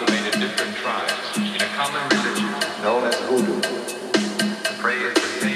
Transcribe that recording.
amalgamated different tribes in a common religion known as Voodoo. The is the same.